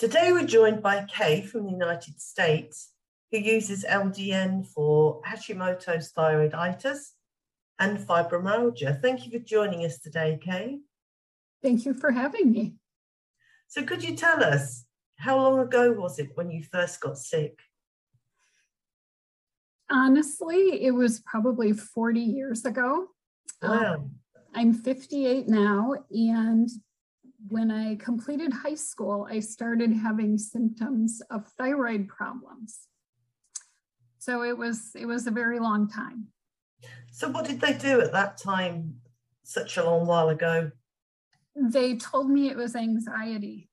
Today we're joined by Kay from the United States, who uses LDN for Hashimoto's thyroiditis and fibromyalgia. Thank you for joining us today, Kay. Thank you for having me. So, could you tell us how long ago was it when you first got sick? Honestly, it was probably 40 years ago. Wow. Um, I'm 58 now, and when I completed high school, I started having symptoms of thyroid problems. So it was it was a very long time. So what did they do at that time, such a long while ago? They told me it was anxiety.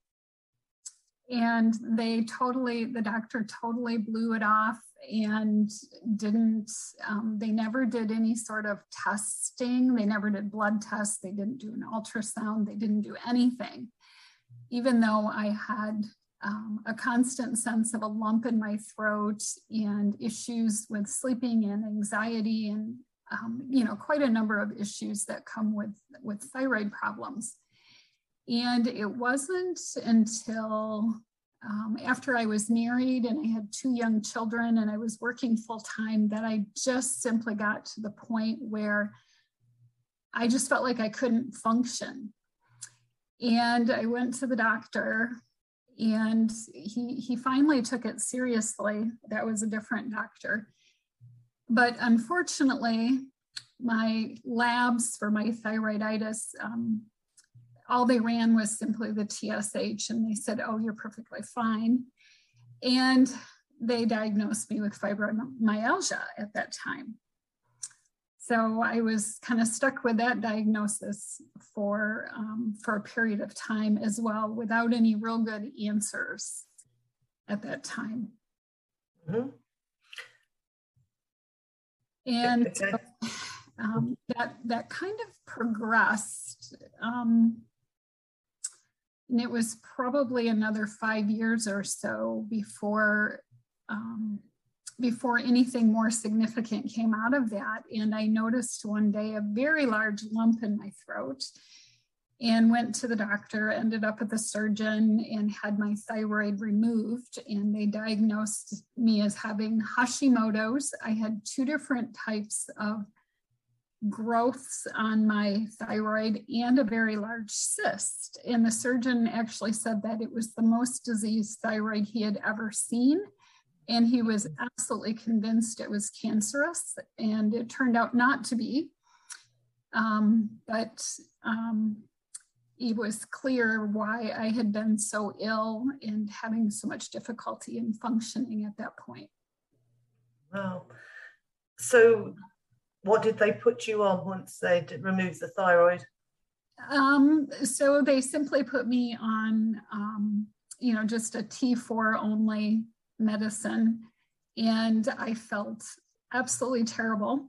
And they totally, the doctor totally blew it off and didn't, um, they never did any sort of testing. They never did blood tests. They didn't do an ultrasound. They didn't do anything. Even though I had um, a constant sense of a lump in my throat and issues with sleeping and anxiety and um, you know quite a number of issues that come with with thyroid problems and it wasn't until um, after I was married and I had two young children and I was working full time that I just simply got to the point where I just felt like I couldn't function. And I went to the doctor and he, he finally took it seriously. That was a different doctor. But unfortunately, my labs for my thyroiditis um, all they ran was simply the TSH, and they said, Oh, you're perfectly fine. And they diagnosed me with fibromyalgia at that time. So I was kind of stuck with that diagnosis for, um, for a period of time as well, without any real good answers at that time. Mm-hmm. And um, that, that kind of progressed. Um, and it was probably another five years or so before um, before anything more significant came out of that. And I noticed one day a very large lump in my throat and went to the doctor, ended up at the surgeon and had my thyroid removed. And they diagnosed me as having Hashimoto's. I had two different types of growths on my thyroid and a very large cyst. And the surgeon actually said that it was the most diseased thyroid he had ever seen. And he was absolutely convinced it was cancerous, and it turned out not to be. Um, but um, it was clear why I had been so ill and having so much difficulty in functioning at that point. Wow. So what did they put you on once they removed the thyroid? Um, so they simply put me on, um, you know, just a T4 only medicine. And I felt absolutely terrible.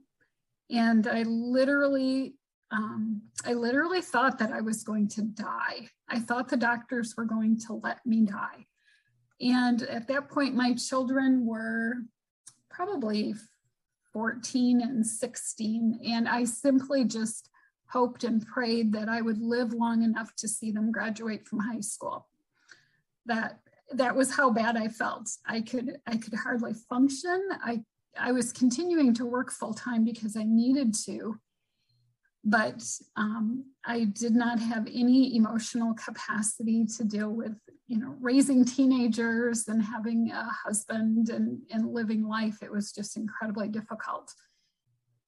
And I literally, um, I literally thought that I was going to die. I thought the doctors were going to let me die. And at that point, my children were probably 14 and 16. And I simply just hoped and prayed that I would live long enough to see them graduate from high school. That that was how bad I felt. I could I could hardly function. I I was continuing to work full time because I needed to, but um, I did not have any emotional capacity to deal with, you know, raising teenagers and having a husband and, and living life. It was just incredibly difficult.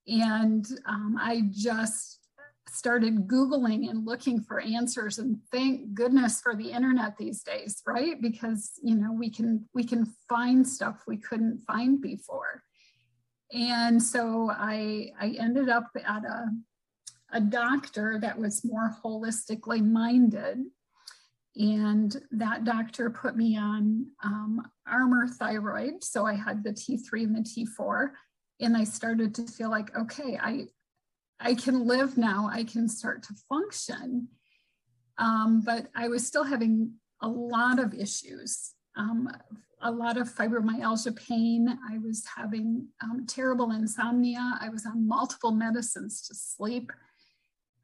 And um, I just started Googling and looking for answers and thank goodness for the internet these days, right? Because, you know, we can, we can find stuff we couldn't find before. And so I, I ended up at a a doctor that was more holistically minded. And that doctor put me on um, Armour thyroid. So I had the T3 and the T4. And I started to feel like, okay, I, I can live now, I can start to function. Um, but I was still having a lot of issues, um, a lot of fibromyalgia pain. I was having um, terrible insomnia. I was on multiple medicines to sleep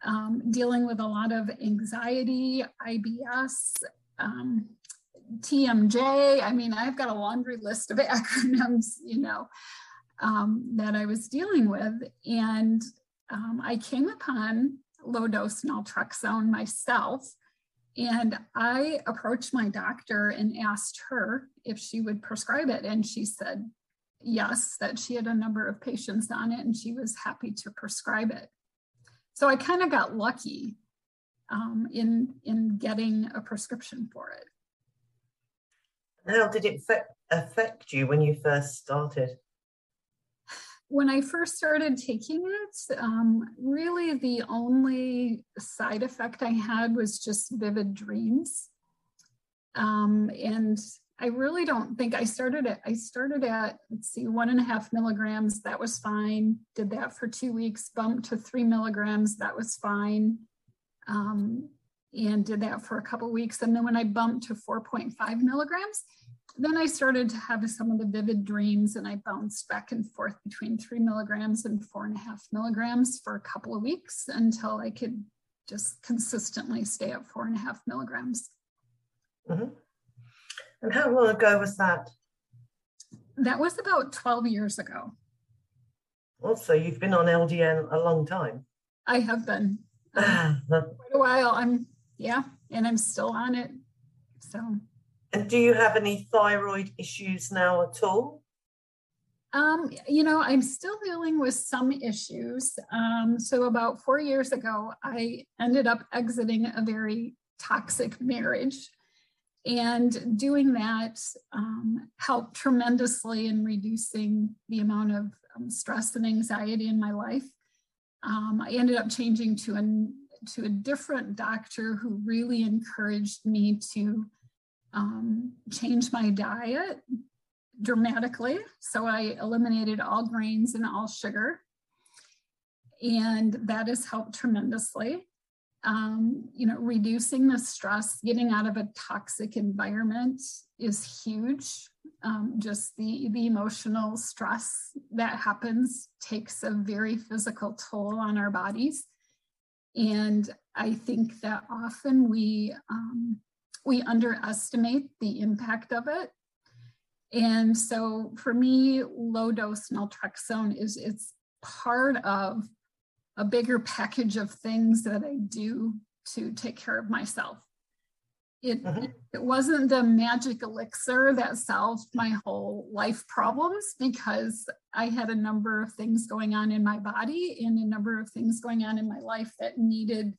um, dealing with a lot of anxiety, IBS, um, TMJ. I mean, I've got a laundry list of acronyms, you know, um, that I was dealing with. And um, I came upon low dose naltrexone myself. And I approached my doctor and asked her if she would prescribe it. And she said yes, that she had a number of patients on it and she was happy to prescribe it. So I kind of got lucky um, in in getting a prescription for it. How did it fe- affect you when you first started? When I first started taking it, um, really the only side effect I had was just vivid dreams. Um, and I really don't think I started at, I started at, let's see, one and a half milligrams. That was fine. Did that for two weeks, bumped to three milligrams. That was fine. Um, and did that for a couple weeks. And then when I bumped to 4.5 milligrams, then I started to have some of the vivid dreams and I bounced back and forth between three milligrams and four and a half milligrams for a couple of weeks until I could just consistently stay at four and a half milligrams. Mm-hmm. And how long ago was that? That was about 12 years ago. Also, you've been on LDN a long time. I have been um, quite a while. I'm, yeah, and I'm still on it. So. And do you have any thyroid issues now at all? Um, you know, I'm still dealing with some issues. Um, so about four years ago, I ended up exiting a very toxic marriage. And doing that um, helped tremendously in reducing the amount of um, stress and anxiety in my life. Um, I ended up changing to a, to a different doctor who really encouraged me to um, change my diet dramatically. So I eliminated all grains and all sugar. And that has helped tremendously um, you know, reducing the stress, getting out of a toxic environment is huge. Um, just the, the emotional stress that happens takes a very physical toll on our bodies. And I think that often we, um, we underestimate the impact of it. And so for me, low dose naltrexone is it's part of a bigger package of things that I do to take care of myself. It, uh-huh. it wasn't the magic elixir that solved my whole life problems because I had a number of things going on in my body and a number of things going on in my life that needed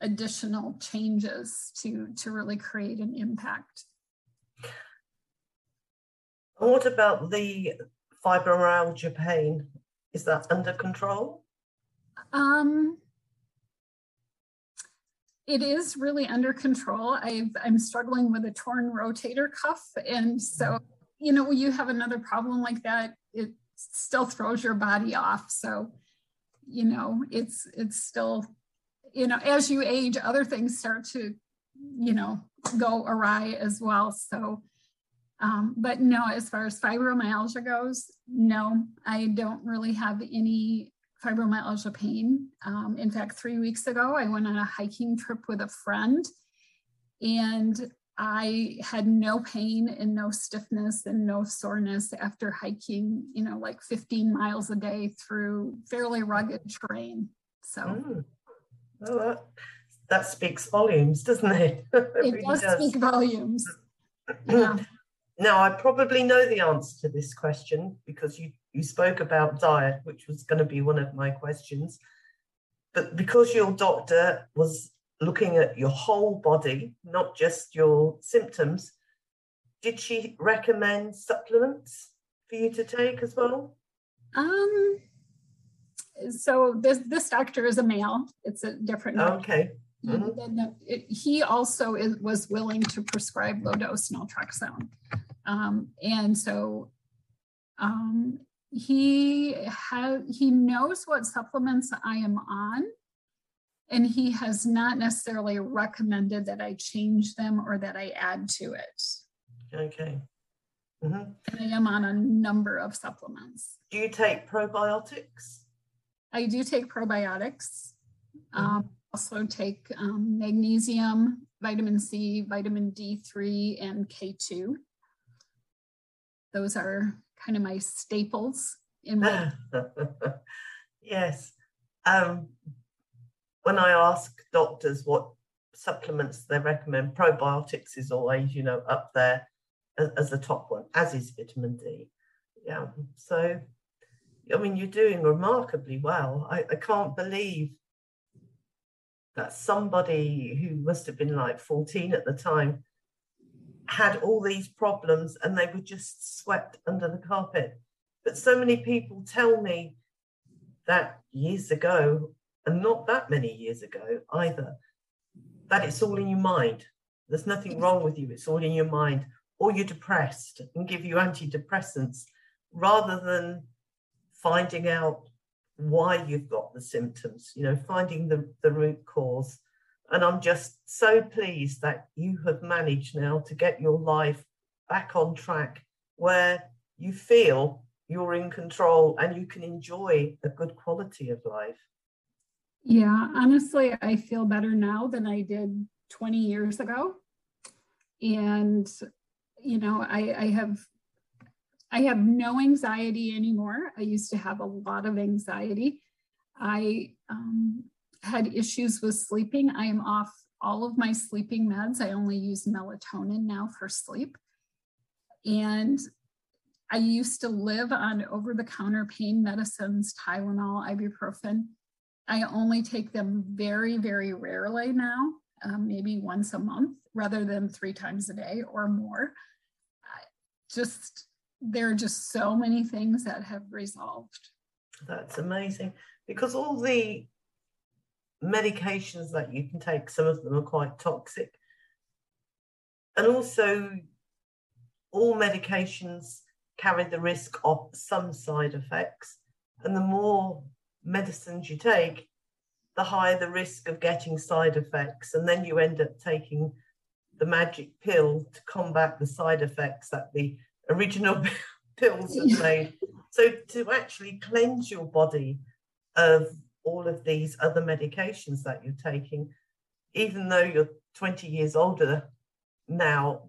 additional changes to, to really create an impact. What about the fibromyalgia pain? Is that under control? Um, it is really under control. i am struggling with a torn rotator cuff. And so, you know, when you have another problem like that, it still throws your body off. So, you know, it's, it's still, you know, as you age, other things start to, you know, go awry as well. So, um, but no, as far as fibromyalgia goes, no, I don't really have any fibromyalgia pain. Um, in fact, three weeks ago, I went on a hiking trip with a friend and I had no pain and no stiffness and no soreness after hiking, you know, like 15 miles a day through fairly rugged terrain. So, mm. well, that, that, speaks volumes, doesn't it? it, it really does, does speak volumes. Yeah. Now, I probably know the answer to this question because you, you spoke about diet, which was going to be one of my questions. But because your doctor was looking at your whole body, not just your symptoms, did she recommend supplements for you to take as well? Um, so this this doctor is a male. It's a different. Okay. Mm-hmm. It, he also is, was willing to prescribe low dose naltrexone. Um, and so um, he has he knows what supplements I am on, and he has not necessarily recommended that I change them or that I add to it. Okay. Mm-hmm. I am on a number of supplements. Do you take probiotics? I do take probiotics. Mm-hmm. Um, also take um, magnesium, vitamin C, vitamin D3, and K2. Those are kind of my staples in my. yes. Um, when I ask doctors what supplements they recommend, probiotics is always, you know, up there as, as the top one, as is vitamin D. Yeah. So, I mean, you're doing remarkably well. I, I can't believe that somebody who must have been like 14 at the time had all these problems and they were just swept under the carpet. But so many people tell me that years ago, and not that many years ago either, that it's all in your mind. There's nothing wrong with you, it's all in your mind, or you're depressed and give you antidepressants rather than finding out why you've got the symptoms, you know, finding the, the root cause and I'm just so pleased that you have managed now to get your life back on track where you feel you're in control and you can enjoy a good quality of life. Yeah, honestly, I feel better now than I did 20 years ago. And, you know, I, I have I have no anxiety anymore. I used to have a lot of anxiety. I um, had issues with sleeping. I am off all of my sleeping meds. I only use melatonin now for sleep. And I used to live on over the counter pain medicines, Tylenol, ibuprofen. I only take them very, very rarely now, um, maybe once a month rather than three times a day or more. just, there are just so many things that have resolved. That's amazing because all the medications that you can take, some of them are quite toxic. And also, all medications carry the risk of some side effects. And the more medicines you take, the higher the risk of getting side effects. And then you end up taking the magic pill to combat the side effects that the original pills have made. So, to actually cleanse your body of all of these other medications that you're taking, even though you're 20 years older now,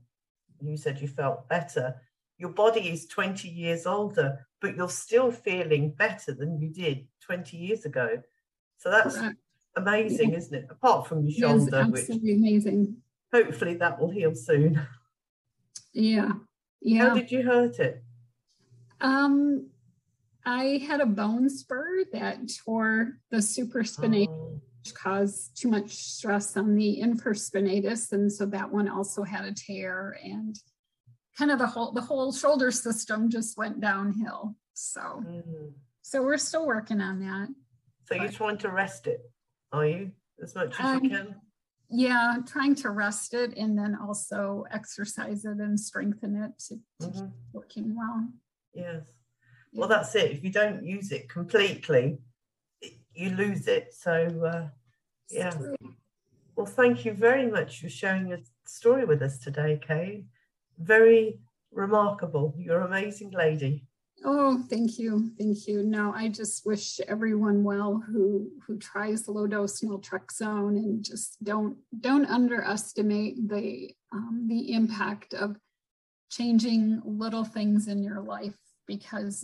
you said you felt better, your body is 20 years older, but you're still feeling better than you did 20 years ago. So that's amazing, isn't it? Apart from your shoulder, which amazing. Hopefully that will heal soon. Yeah. Yeah. How did you hurt it? Um, I had a bone spur that tore the supraspinatus, oh. which caused too much stress on the infraspinatus, and so that one also had a tear, and kind of the whole the whole shoulder system just went downhill. So, mm. so we're still working on that. So you're trying to rest it, are you, as much as um, you can? Yeah, trying to rest it and then also exercise it and strengthen it to, to mm-hmm. keep working well. Yes. Well, that's it. If you don't use it completely, you lose it. So, uh, yeah. Well, thank you very much for sharing your story with us today, Kay. Very remarkable. You're an amazing lady. Oh, thank you, thank you. No, I just wish everyone well who who tries low dose naltrexone and just don't don't underestimate the um, the impact of changing little things in your life because